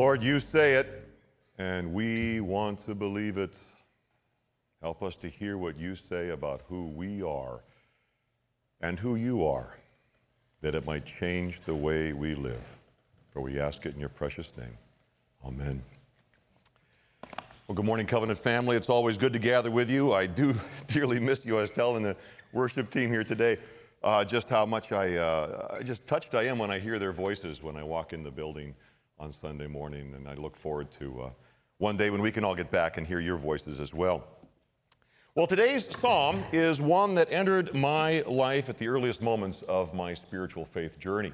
Lord, you say it, and we want to believe it. Help us to hear what you say about who we are and who you are, that it might change the way we live. For we ask it in your precious name. Amen. Well, good morning, Covenant family. It's always good to gather with you. I do dearly miss you. I was telling the worship team here today uh, just how much I, uh, just touched I am when I hear their voices when I walk in the building on Sunday morning. And I look forward to uh, one day when we can all get back and hear your voices as well. Well, today's psalm is one that entered my life at the earliest moments of my spiritual faith journey.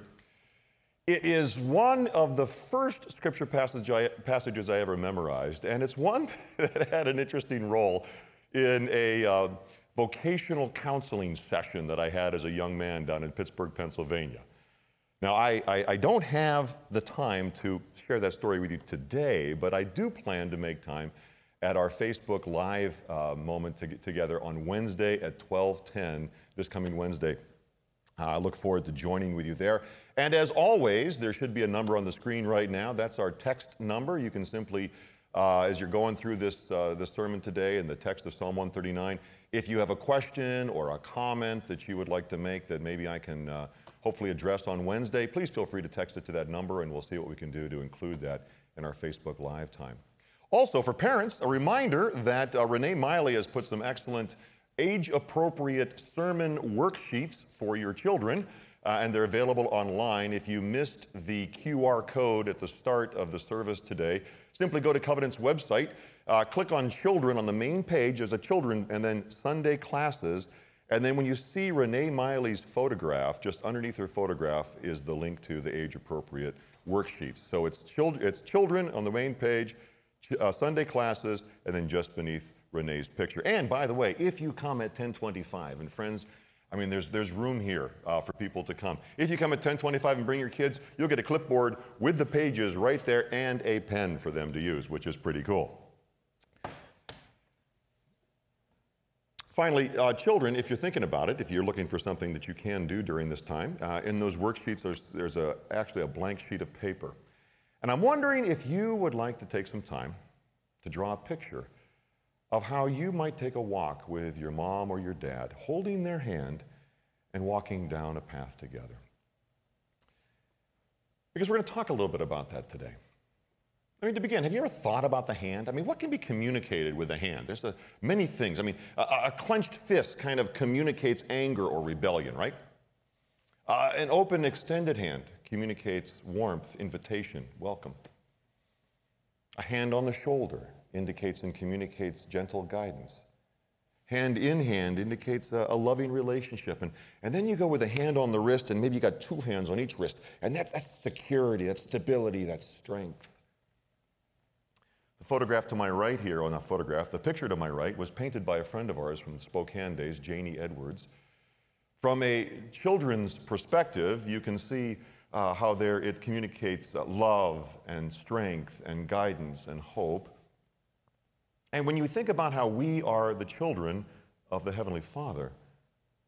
It is one of the first scripture passage I, passages I ever memorized, and it's one that had an interesting role in a uh, vocational counseling session that I had as a young man down in Pittsburgh, Pennsylvania. Now, I, I, I, don't have the time to share that story with you today, but I do plan to make time at our Facebook Live uh, moment to together on Wednesday at 12:10 this coming Wednesday. Uh, I look forward to joining with you there. And as always, there should be a number on the screen right now. That's our text number. You can simply, uh, as you're going through this, uh, this sermon today and the text of Psalm 139, if you have a question or a comment that you would like to make that maybe I can uh, hopefully address on Wednesday, please feel free to text it to that number and we'll see what we can do to include that in our Facebook Live time. Also, for parents, a reminder that uh, Renee Miley has put some excellent age appropriate sermon worksheets for your children, uh, and they're available online. If you missed the QR code at the start of the service today, simply go to Covenant's website, uh, click on Children on the main page as a children, and then Sunday classes. And then when you see Renee Miley's photograph, just underneath her photograph is the link to the age appropriate worksheets. So it's, children, it's children on the main page uh, Sunday classes, and then just beneath Renee's picture. And by the way, if you come at 1025, and friends, I mean, there's, there's room here uh, for people to come. If you come at 1025 and bring your kids, you'll get a clipboard with the pages right there and a pen for them to use, which is pretty cool. Finally, uh, children, if you're thinking about it, if you're looking for something that you can do during this time, uh, in those worksheets, there's, there's a, actually a blank sheet of paper. And I'm wondering if you would like to take some time to draw a picture of how you might take a walk with your mom or your dad, holding their hand and walking down a path together. Because we're going to talk a little bit about that today. I mean, to begin, have you ever thought about the hand? I mean, what can be communicated with the hand? There's a, many things. I mean, a, a, clenched fist kind of communicates anger or rebellion, right? Uh, an open, extended hand communicates warmth, invitation, welcome. A hand on the shoulder indicates and communicates gentle guidance. Hand in hand indicates a, a, loving relationship. And, and then you go with a hand on the wrist, and maybe you got two hands on each wrist. And that's, that's security, that's stability, that's strength. The photograph to my right here, on that photograph, the picture to my right was painted by a friend of ours from the Spokane days, Janie Edwards. From a children's perspective, you can see uh, how there it communicates uh, love and strength and guidance and hope. And when you think about how we are the children of the Heavenly Father,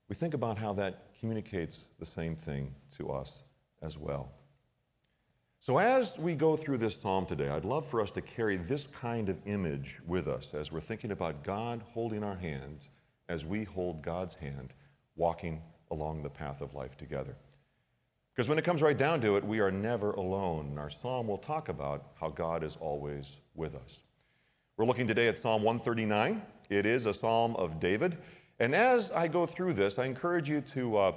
we think about how that communicates the same thing to us as well. So, as we go through this psalm today, I'd love for us to carry this kind of image with us as we're thinking about God holding our hands as we hold God's hand, walking along the path of life together. Because when it comes right down to it, we are never alone. And our psalm will talk about how God is always with us. We're looking today at Psalm 139. It is a psalm of David. And as I go through this, I encourage you to, uh,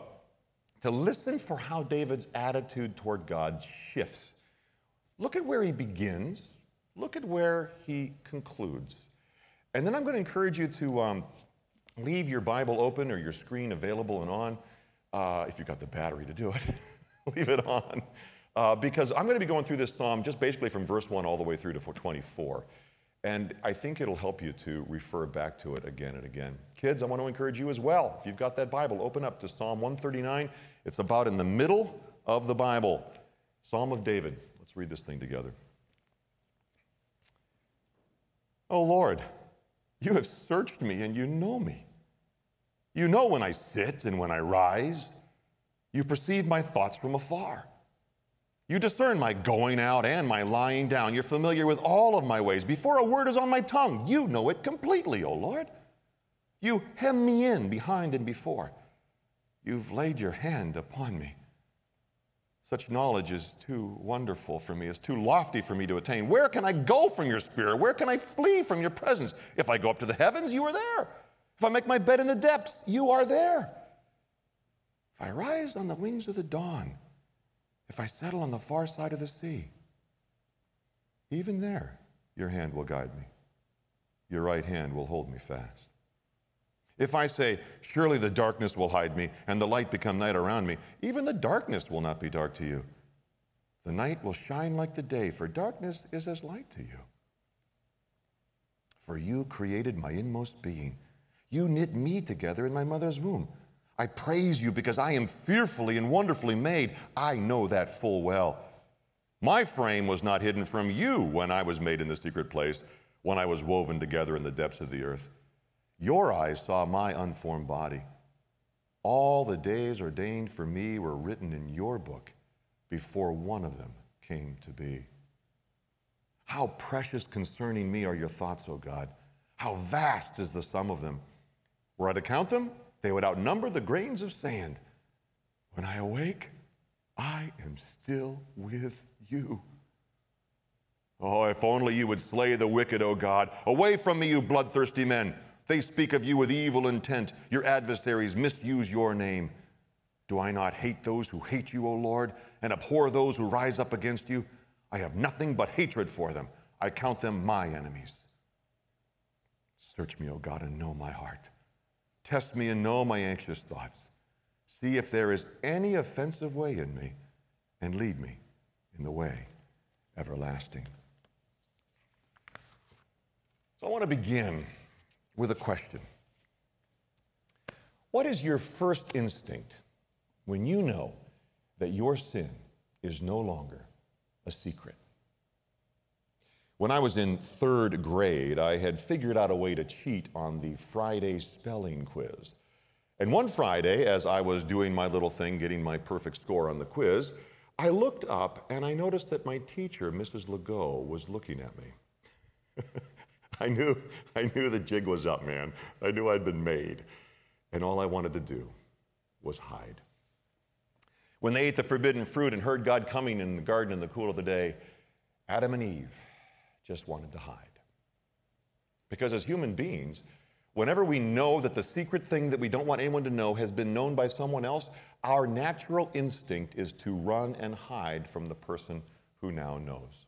to listen for how David's attitude toward God shifts. Look at where he begins, look at where he concludes. And then I'm going to encourage you to um, leave your Bible open or your screen available and on, uh, if you've got the battery to do it. leave it on. Uh, because I'm going to be going through this psalm just basically from verse 1 all the way through to 24. And I think it'll help you to refer back to it again and again. Kids, I want to encourage you as well. If you've got that Bible, open up to Psalm 139. It's about in the middle of the Bible. Psalm of David. Let's read this thing together. Oh Lord, you have searched me and you know me. You know when I sit and when I rise. You perceive my thoughts from afar. You discern my going out and my lying down. You're familiar with all of my ways. Before a word is on my tongue, you know it completely, O Lord. You hem me in behind and before. You've laid your hand upon me. Such knowledge is too wonderful for me, it's too lofty for me to attain. Where can I go from your spirit? Where can I flee from your presence? If I go up to the heavens, you are there. If I make my bed in the depths, you are there. If I rise on the wings of the dawn, if I settle on the far side of the sea, even there, your hand will guide me. Your right hand will hold me fast. If I say, Surely the darkness will hide me, and the light become night around me, even the darkness will not be dark to you. The night will shine like the day, for darkness is as light to you. For you created my inmost being. You knit me together in my mother's womb. I praise you because I am fearfully and wonderfully made. I know that full well. My frame was not hidden from you when I was made in the secret place, when I was woven together in the depths of the earth. Your eyes saw my unformed body. All the days ordained for me were written in your book before one of them came to be. How precious concerning me are your thoughts, O God. How vast is the sum of them. Were I to count them, they would outnumber the grains of sand. When I awake, I am still with you. Oh, if only you would slay the wicked, O God. Away from me, you bloodthirsty men. They speak of you with evil intent. Your adversaries misuse your name. Do I not hate those who hate you, O Lord, and abhor those who rise up against you? I have nothing but hatred for them. I count them my enemies. Search me, O God, and know my heart. Test me and know my anxious thoughts. See if there is any offensive way in me, and lead me in the way everlasting. So I want to begin with a question What is your first instinct when you know that your sin is no longer a secret? When I was in third grade, I had figured out a way to cheat on the Friday spelling quiz. And one Friday, as I was doing my little thing, getting my perfect score on the quiz, I looked up and I noticed that my teacher, Mrs. Legault, was looking at me. I knew, I knew the jig was up, man. I knew I'd been made. And all I wanted to do was hide. When they ate the forbidden fruit and heard God coming in the garden in the cool of the day, Adam and Eve just wanted to hide. Because as human beings, whenever we know that the secret thing that we don't want anyone to know has been known by someone else, our natural instinct is to run and hide from the person who now knows.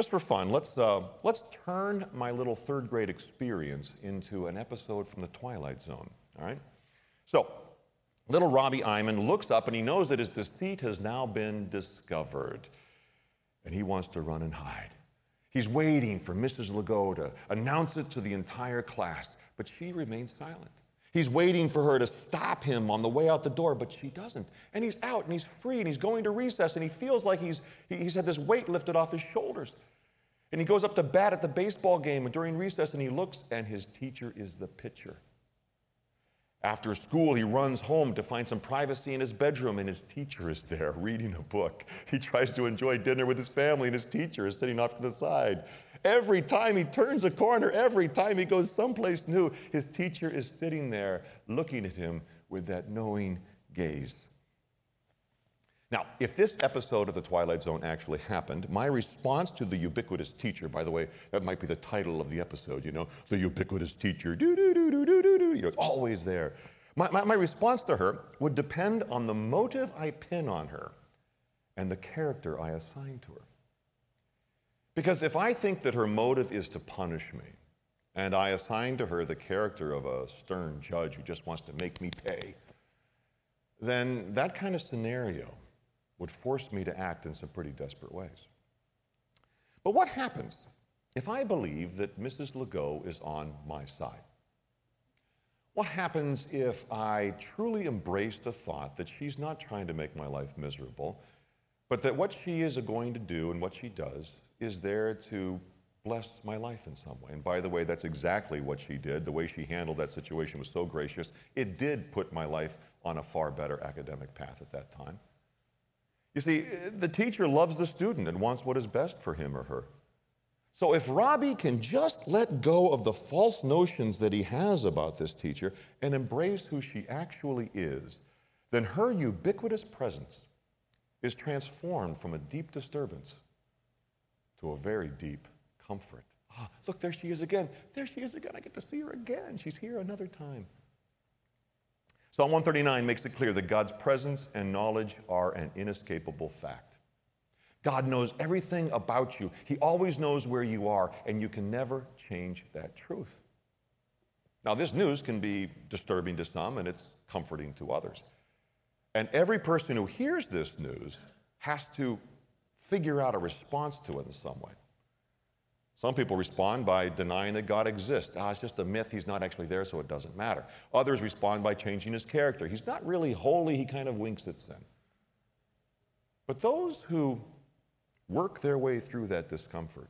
Just for fun, let's, uh, let's turn my little third grade experience into an episode from the Twilight Zone, all right? So, little Robbie Eyman looks up and he knows that his deceit has now been discovered, and he wants to run and hide. He's waiting for Mrs. Legault to announce it to the entire class, but she remains silent. He's waiting for her to stop him on the way out the door, but she doesn't. And he's out and he's free and he's going to recess and he feels like he's, he's had this weight lifted off his shoulders. And he goes up to bat at the baseball game during recess and he looks and his teacher is the pitcher. After school, he runs home to find some privacy in his bedroom, and his teacher is there reading a book. He tries to enjoy dinner with his family, and his teacher is sitting off to the side. Every time he turns a corner, every time he goes someplace new, his teacher is sitting there looking at him with that knowing gaze. Now, if this episode of The Twilight Zone actually happened, my response to the ubiquitous teacher, by the way, that might be the title of the episode, you know, the ubiquitous teacher, do do do do do do do, you know, always there. My, my, my response to her would depend on the motive I pin on her and the character I assign to her. Because if I think that her motive is to punish me, and I assign to her the character of a stern judge who just wants to make me pay, then that kind of scenario would force me to act in some pretty desperate ways. But what happens if I believe that Mrs. Legault is on my side? What happens if I truly embrace the thought that she's not trying to make my life miserable, but that what she is going to do and what she does is there to bless my life in some way. And by the way, that's exactly what she did. The way she handled that situation was so gracious. It did put my life on a far better academic path at that time. You see, the teacher loves the student and wants what is best for him or her. So if Robbie can just let go of the false notions that he has about this teacher and embrace who she actually is, then her ubiquitous presence is transformed from a deep disturbance to a very deep comfort. Ah, look, there she is again. There she is again. I get to see her again. She's here another time. Psalm 139 makes it clear that God's presence and knowledge are an inescapable fact. God knows everything about you. He always knows where you are, and you can never change that truth. Now, this news can be disturbing to some, and it's comforting to others. And every person who hears this news has to figure out a response to it in some way. Some people respond by denying that God exists. Ah, it's just a myth. He's not actually there, so it doesn't matter. Others respond by changing his character. He's not really holy, he kind of winks at sin. But those who work their way through that discomfort,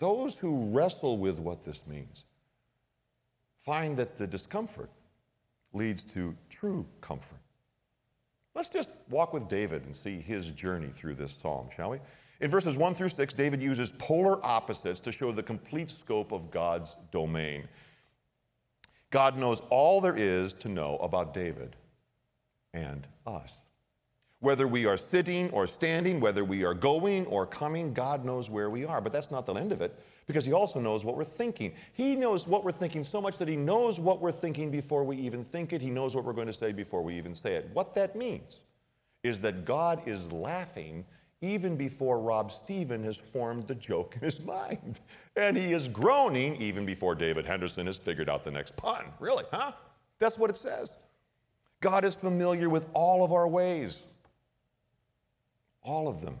those who wrestle with what this means, find that the discomfort leads to true comfort. Let's just walk with David and see his journey through this psalm, shall we? In verses 1 through 6, David uses polar opposites to show the complete scope of God's domain. God knows all there is to know about David and us. Whether we are sitting or standing, whether we are going or coming, God knows where we are. But that's not the end of it because He also knows what we're thinking. He knows what we're thinking so much that He knows what we're thinking before we even think it. He knows what we're going to say before we even say it. What that means is that God is laughing even before Rob Stephen has formed the joke in his mind. And he is groaning even before David Henderson has figured out the next pun. Really, huh? That's what it says. God is familiar with all of our ways, all of them.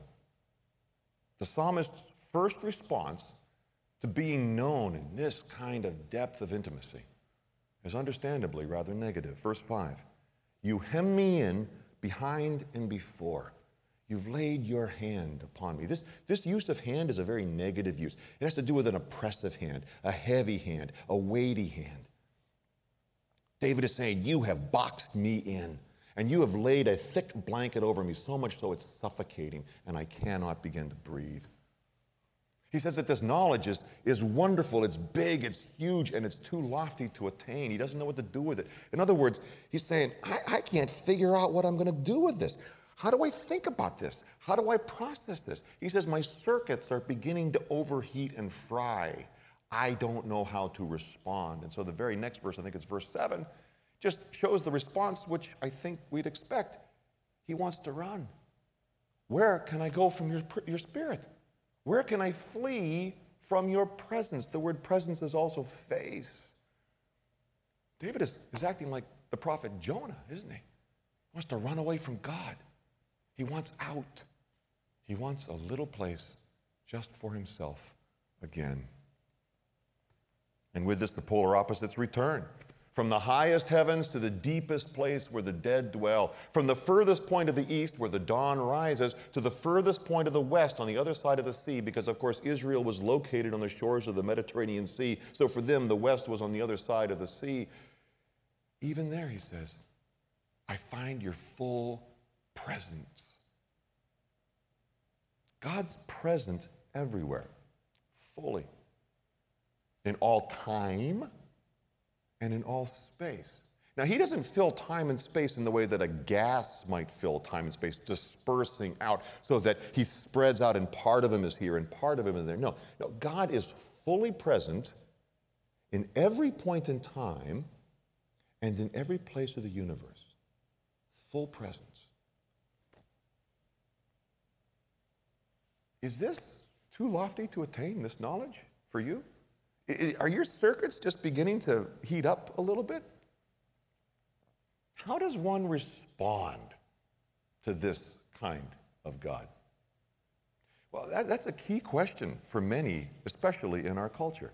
The psalmist's first response to being known in this kind of depth of intimacy is understandably rather negative. Verse 5 You hem me in behind and before. You've laid your hand upon me. This, this use of hand is a very negative use. It has to do with an oppressive hand, a heavy hand, a weighty hand. David is saying, You have boxed me in, and you have laid a thick blanket over me, so much so it's suffocating, and I cannot begin to breathe. He says that this knowledge is, is wonderful, it's big, it's huge, and it's too lofty to attain. He doesn't know what to do with it. In other words, he's saying, I, I can't figure out what I'm going to do with this. How do I think about this? How do I process this? He says, My circuits are beginning to overheat and fry. I don't know how to respond. And so the very next verse, I think it's verse 7, just shows the response which I think we'd expect. He wants to run. Where can I go from your, your spirit? Where can I flee from your presence? The word presence is also face. David is, is acting like the prophet Jonah, isn't he? He wants to run away from God. He wants out. He wants a little place just for himself again. And with this, the polar opposites return from the highest heavens to the deepest place where the dead dwell, from the furthest point of the east where the dawn rises to the furthest point of the west on the other side of the sea, because of course Israel was located on the shores of the Mediterranean Sea. So for them, the west was on the other side of the sea. Even there, he says, I find your full presence. God's present everywhere, fully, in all time and in all space. Now, he doesn't fill time and space in the way that a gas might fill time and space, dispersing out so that he spreads out and part of him is here and part of him is there. No, no, God is fully present in every point in time and in every place of the universe. Full presence. Is this too lofty to attain, this knowledge for you? Are your circuits just beginning to heat up a little bit? How does one respond to this kind of God? Well, that, that's a key question for many, especially in our culture.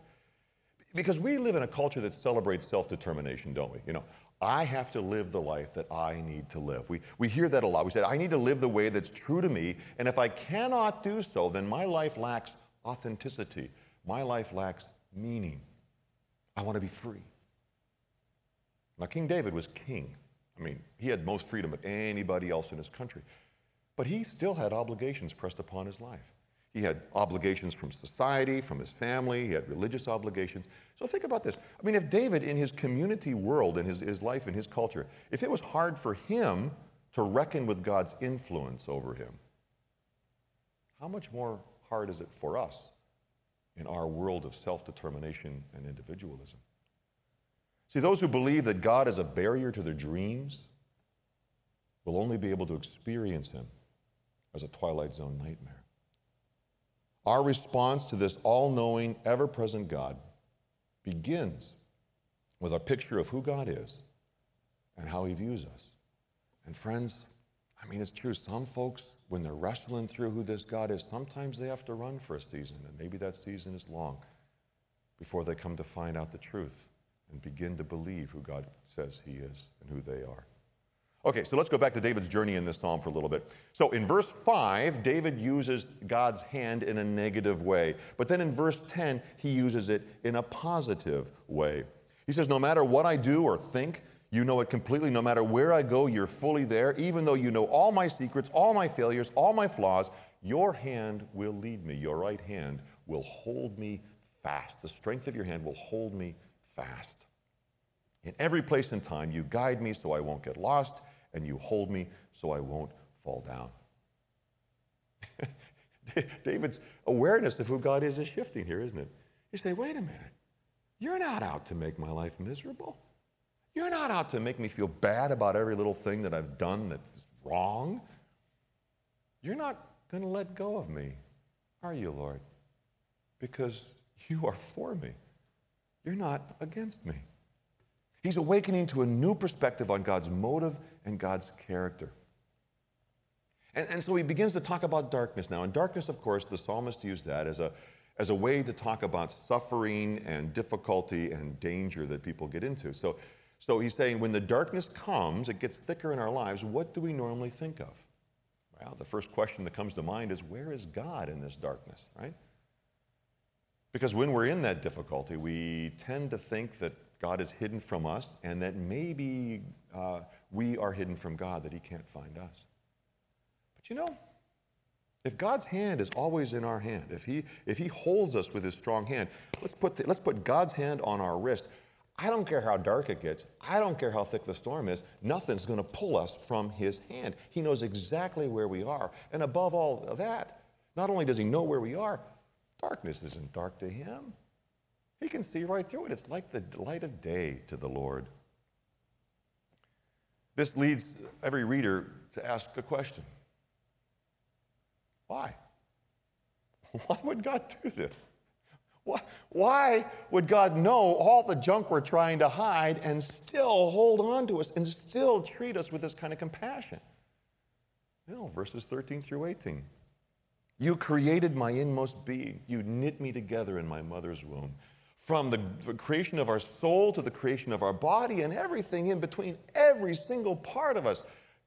Because we live in a culture that celebrates self determination, don't we? You know, I have to live the life that I need to live. We, we hear that a lot. We say, I need to live the way that's true to me, and if I cannot do so, then my life lacks authenticity. My life lacks meaning. I want to be free. Now, King David was king. I mean, he had most freedom of anybody else in his country. But he still had obligations pressed upon his life. He had obligations from society, from his family, he had religious obligations. So think about this. I mean, if David, in his community world, in his, his life, in his culture, if it was hard for him to reckon with God's influence over him, how much more hard is it for us in our world of self determination and individualism? See, those who believe that God is a barrier to their dreams will only be able to experience Him as a Twilight Zone nightmare. Our response to this all knowing, ever present God begins with a picture of who God is and how He views us. And, friends, I mean, it's true. Some folks, when they're wrestling through who this God is, sometimes they have to run for a season, and maybe that season is long before they come to find out the truth and begin to believe who God says He is and who they are. Okay, so let's go back to David's journey in this psalm for a little bit. So in verse 5, David uses God's hand in a negative way. But then in verse 10, he uses it in a positive way. He says, No matter what I do or think, you know it completely. No matter where I go, you're fully there. Even though you know all my secrets, all my failures, all my flaws, your hand will lead me. Your right hand will hold me fast. The strength of your hand will hold me fast. In every place and time, you guide me so I won't get lost and you hold me so I won't fall down. David's awareness of who God is is shifting here, isn't it? You say, wait a minute, you're not out to make my life miserable. You're not out to make me feel bad about every little thing that I've done that's wrong. You're not going to let go of me, are you, Lord? Because you are for me. You're not against me. He's awakening to a new perspective on God's motive and God's character. And, and so he begins to talk about darkness now. And darkness, of course, the psalmist used that as a, as a way to talk about suffering and difficulty and danger that people get into. So, so he's saying when the darkness comes, it gets thicker in our lives, what do we normally think of? Well, the first question that comes to mind is where is God in this darkness, right? Because when we're in that difficulty, we tend to think that God is hidden from us and that maybe uh, we are hidden from God, that He can't find us. But you know, if God's hand is always in our hand, if He, if he holds us with His strong hand, let's put, the, let's put God's hand on our wrist. I don't care how dark it gets. I don't care how thick the storm is. Nothing's going to pull us from His hand. He knows exactly where we are. And above all of that, not only does He know where we are, darkness isn't dark to Him. He can see right through it. It's like the light of day to the Lord. This leads every reader to ask a question Why? Why would God do this? Why would God know all the junk we're trying to hide and still hold on to us and still treat us with this kind of compassion? Know, verses 13 through 18. You created my inmost being. You knit me together in my mother's womb from the creation of our soul to the creation of our body and everything in between, every single part of us.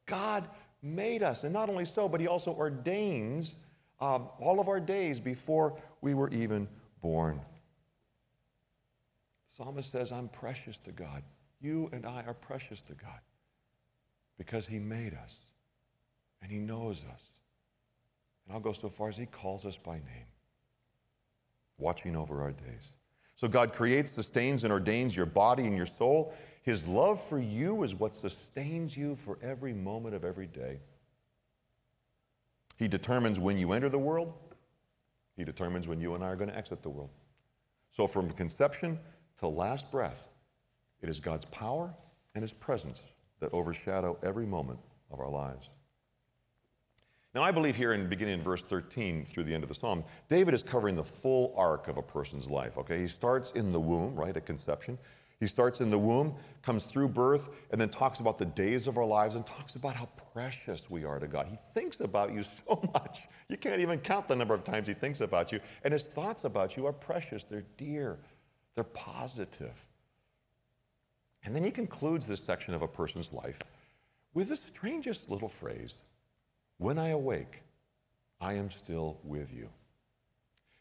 God made us. And not only so, but He also ordains um, all of our days before we were even born. Psalmist says, I'm precious to God. You and I are precious to God because He made us and He knows us. And I'll go so far as He calls us by name, watching over our days. So God creates, sustains, and ordains your body and your soul. His love for you is what sustains you for every moment of every day. He determines when you enter the world, He determines when you and I are going to exit the world. So from conception to last breath, it is God's power and His presence that overshadow every moment of our lives. Now, I believe here in beginning in verse 13 through the end of the psalm, David is covering the full arc of a person's life. Okay, he starts in the womb, right, at conception. He starts in the womb, comes through birth, and then talks about the days of our lives and talks about how precious we are to God. He thinks about you so much. You can't even count the number of times he thinks about you. And his thoughts about you are precious, they're dear, they're positive. And then he concludes this section of a person's life with the strangest little phrase when I awake, I am still with you.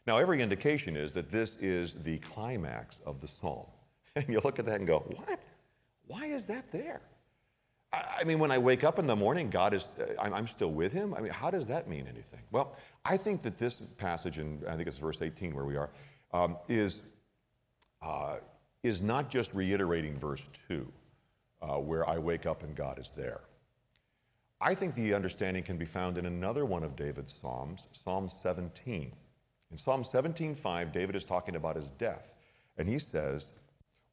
Now, every indication is that this is the climax of the psalm. And you look at that and go, what? Why is that there? I mean, when I wake up in the morning, God is, uh, I'm still with him. I mean, how does that mean anything? Well, I think that this passage, and I think it's verse 18 where we are, um, is, uh, is not just reiterating verse 2, uh, where I wake up and God is there. I think the understanding can be found in another one of David's Psalms, Psalm 17. In Psalm 17:5, David is talking about his death, and he says,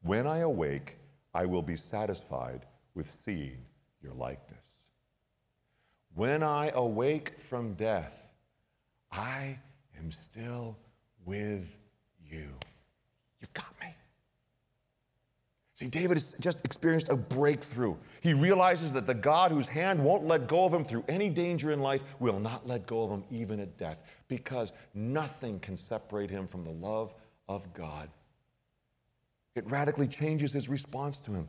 "When I awake, I will be satisfied with seeing your likeness. When I awake from death, I am still with you. You've got me. See, David has just experienced a breakthrough. He realizes that the God whose hand won't let go of him through any danger in life will not let go of him even at death because nothing can separate him from the love of God. It radically changes his response to him.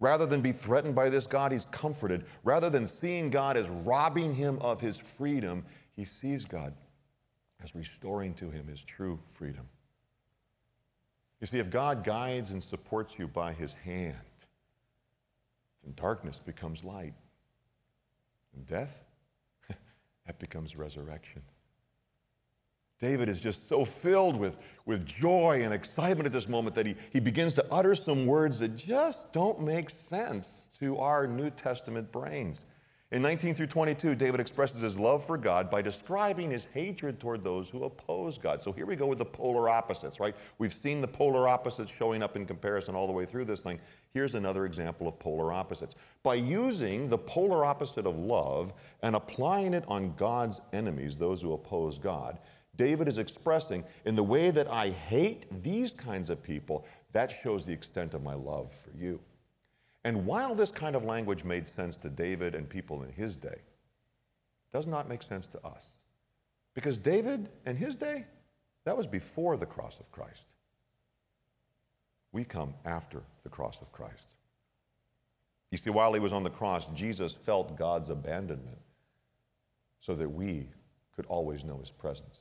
Rather than be threatened by this God, he's comforted. Rather than seeing God as robbing him of his freedom, he sees God as restoring to him his true freedom. You see, if God guides and supports you by his hand, then darkness becomes light. And death, that becomes resurrection. David is just so filled with, with joy and excitement at this moment that he, he begins to utter some words that just don't make sense to our New Testament brains. In 19 through 22, David expresses his love for God by describing his hatred toward those who oppose God. So here we go with the polar opposites, right? We've seen the polar opposites showing up in comparison all the way through this thing. Here's another example of polar opposites. By using the polar opposite of love and applying it on God's enemies, those who oppose God, David is expressing in the way that I hate these kinds of people, that shows the extent of my love for you. And while this kind of language made sense to David and people in his day, it does not make sense to us. Because David and his day, that was before the cross of Christ. We come after the cross of Christ. You see, while he was on the cross, Jesus felt God's abandonment so that we could always know his presence.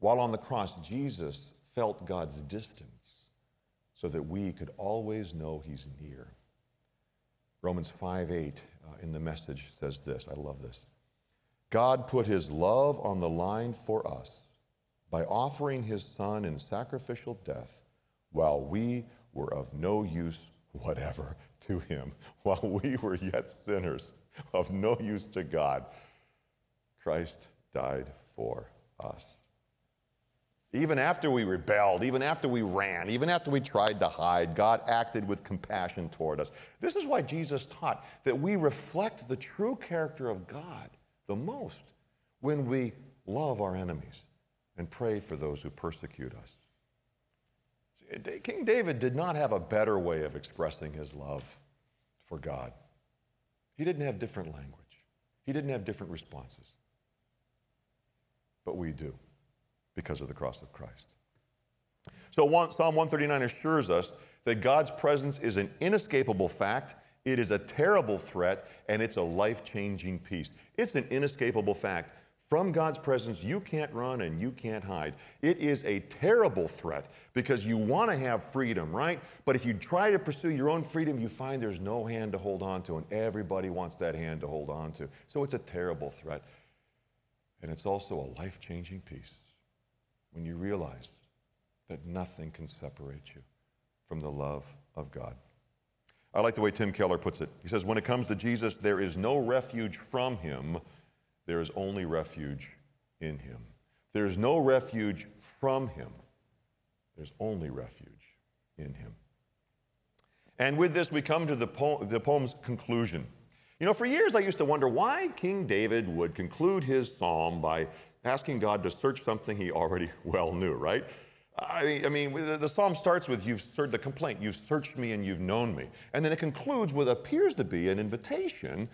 While on the cross, Jesus felt God's distance so that we could always know He's near. Romans 5 8 uh, in the message says this. I love this. God put His love on the line for us by offering His Son in sacrificial death while we were of no use whatever to Him, while we were yet sinners of no use to God. Christ died for us. Even after we rebelled, even after we ran, even after we tried to hide, God acted with compassion toward us. This is why Jesus taught that we reflect the true character of God the most when we love our enemies and pray for those who persecute us. King David did not have a better way of expressing his love for God. He didn't have different language, he didn't have different responses. But we do because of the cross of Christ. So Psalm 139 assures us that God's presence is an inescapable fact, it is a terrible threat, and it's a life changing peace. It's an inescapable fact. From God's presence, you can't run and you can't hide. It is a terrible threat because you want to have freedom, right? But if you try to pursue your own freedom, you find there's no hand to hold on to, and everybody wants that hand to hold on to. So it's a terrible threat. And it's also a life changing peace when you realize that nothing can separate you from the love of God. I like the way Tim Keller puts it. He says, When it comes to Jesus, there is no refuge from him, there is only refuge in him. There is no refuge from him, there's only refuge in him. And with this, we come to the, po- the poem's conclusion. You know, for years I used to wonder why King David would conclude his psalm by asking God to search something he already well knew, right? I, I mean, the psalm starts with, You've searched the complaint, you've searched me and you've known me. And then it concludes with appears to be an invitation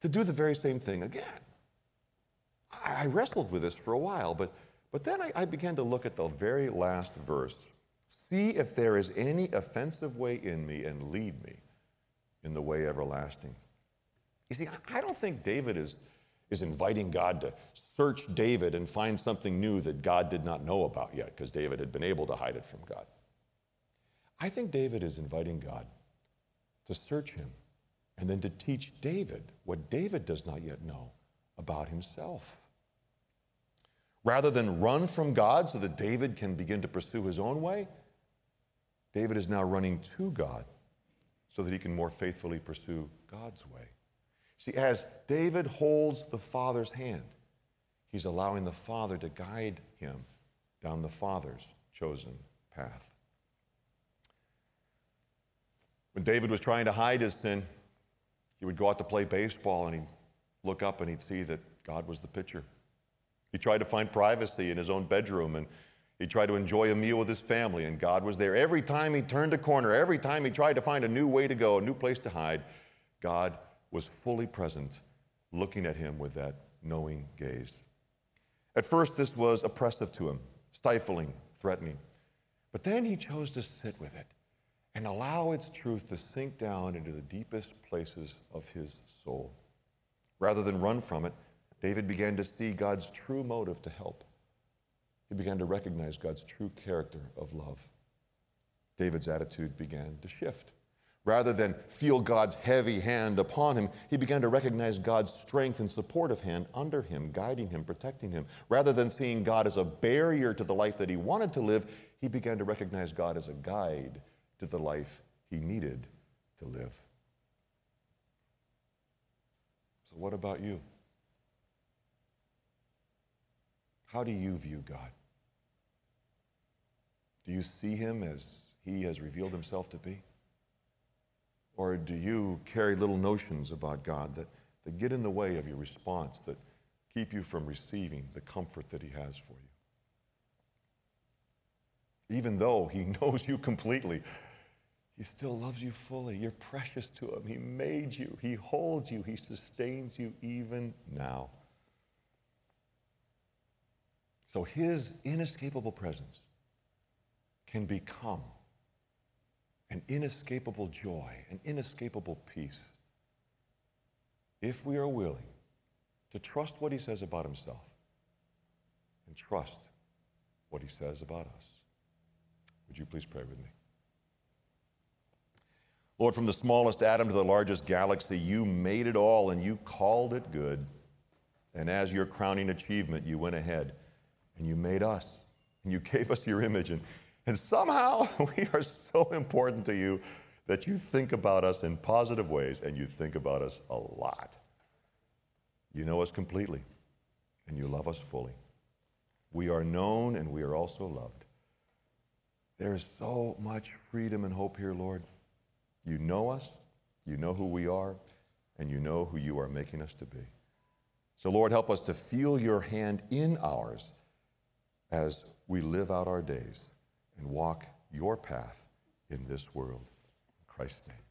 to do the very same thing again. I, wrestled with this for a while, but, but then I, I began to look at the very last verse. See if there is any offensive way in me and lead me in the way everlasting. You see, I don't think David is is inviting God to search David and find something new that God did not know about yet, because David had been able to hide it from God. I think David is inviting God to search him and then to teach David what David does not yet know about himself. Rather than run from God so that David can begin to pursue his own way, David is now running to God so that he can more faithfully pursue God's way. See, as David holds the Father's hand, he's allowing the Father to guide him down the Father's chosen path. When David was trying to hide his sin, he would go out to play baseball and he'd look up and he'd see that God was the pitcher. He tried to find privacy in his own bedroom and he tried to enjoy a meal with his family, and God was there. Every time he turned a corner, every time he tried to find a new way to go, a new place to hide, God was fully present, looking at him with that knowing gaze. At first, this was oppressive to him, stifling, threatening. But then he chose to sit with it and allow its truth to sink down into the deepest places of his soul. Rather than run from it, David began to see God's true motive to help. He began to recognize God's true character of love. David's attitude began to shift. Rather than feel God's heavy hand upon him, he began to recognize God's strength and supportive hand under him, guiding him, protecting him. Rather than seeing God as a barrier to the life that he wanted to live, he began to recognize God as a guide to the life he needed to live. So, what about you? How do you view God? Do you see him as he has revealed himself to be? Or do you carry little notions about God that, that get in the way of your response, that keep you from receiving the comfort that he has for you? Even though he knows you completely, he still loves you fully. You're precious to him. He made you, he holds you, he sustains you even now. So his inescapable presence can become an inescapable joy, an inescapable peace, if we are willing to trust what he says about himself and trust what he says about us. Would you please pray with me? Lord, from the smallest atom to the largest galaxy, you made it all and you called it good. And as your crowning achievement, you went ahead and you made us and you gave us your image. And and somehow we are so important to you that you think about us in positive ways and you think about us a lot. You know us completely and you love us fully. We are known and we are also loved. There is so much freedom and hope here, Lord. You know us, you know who we are, and you know who you are making us to be. So, Lord, help us to feel your hand in ours as we live out our days and walk your path in this world. In Christ's name.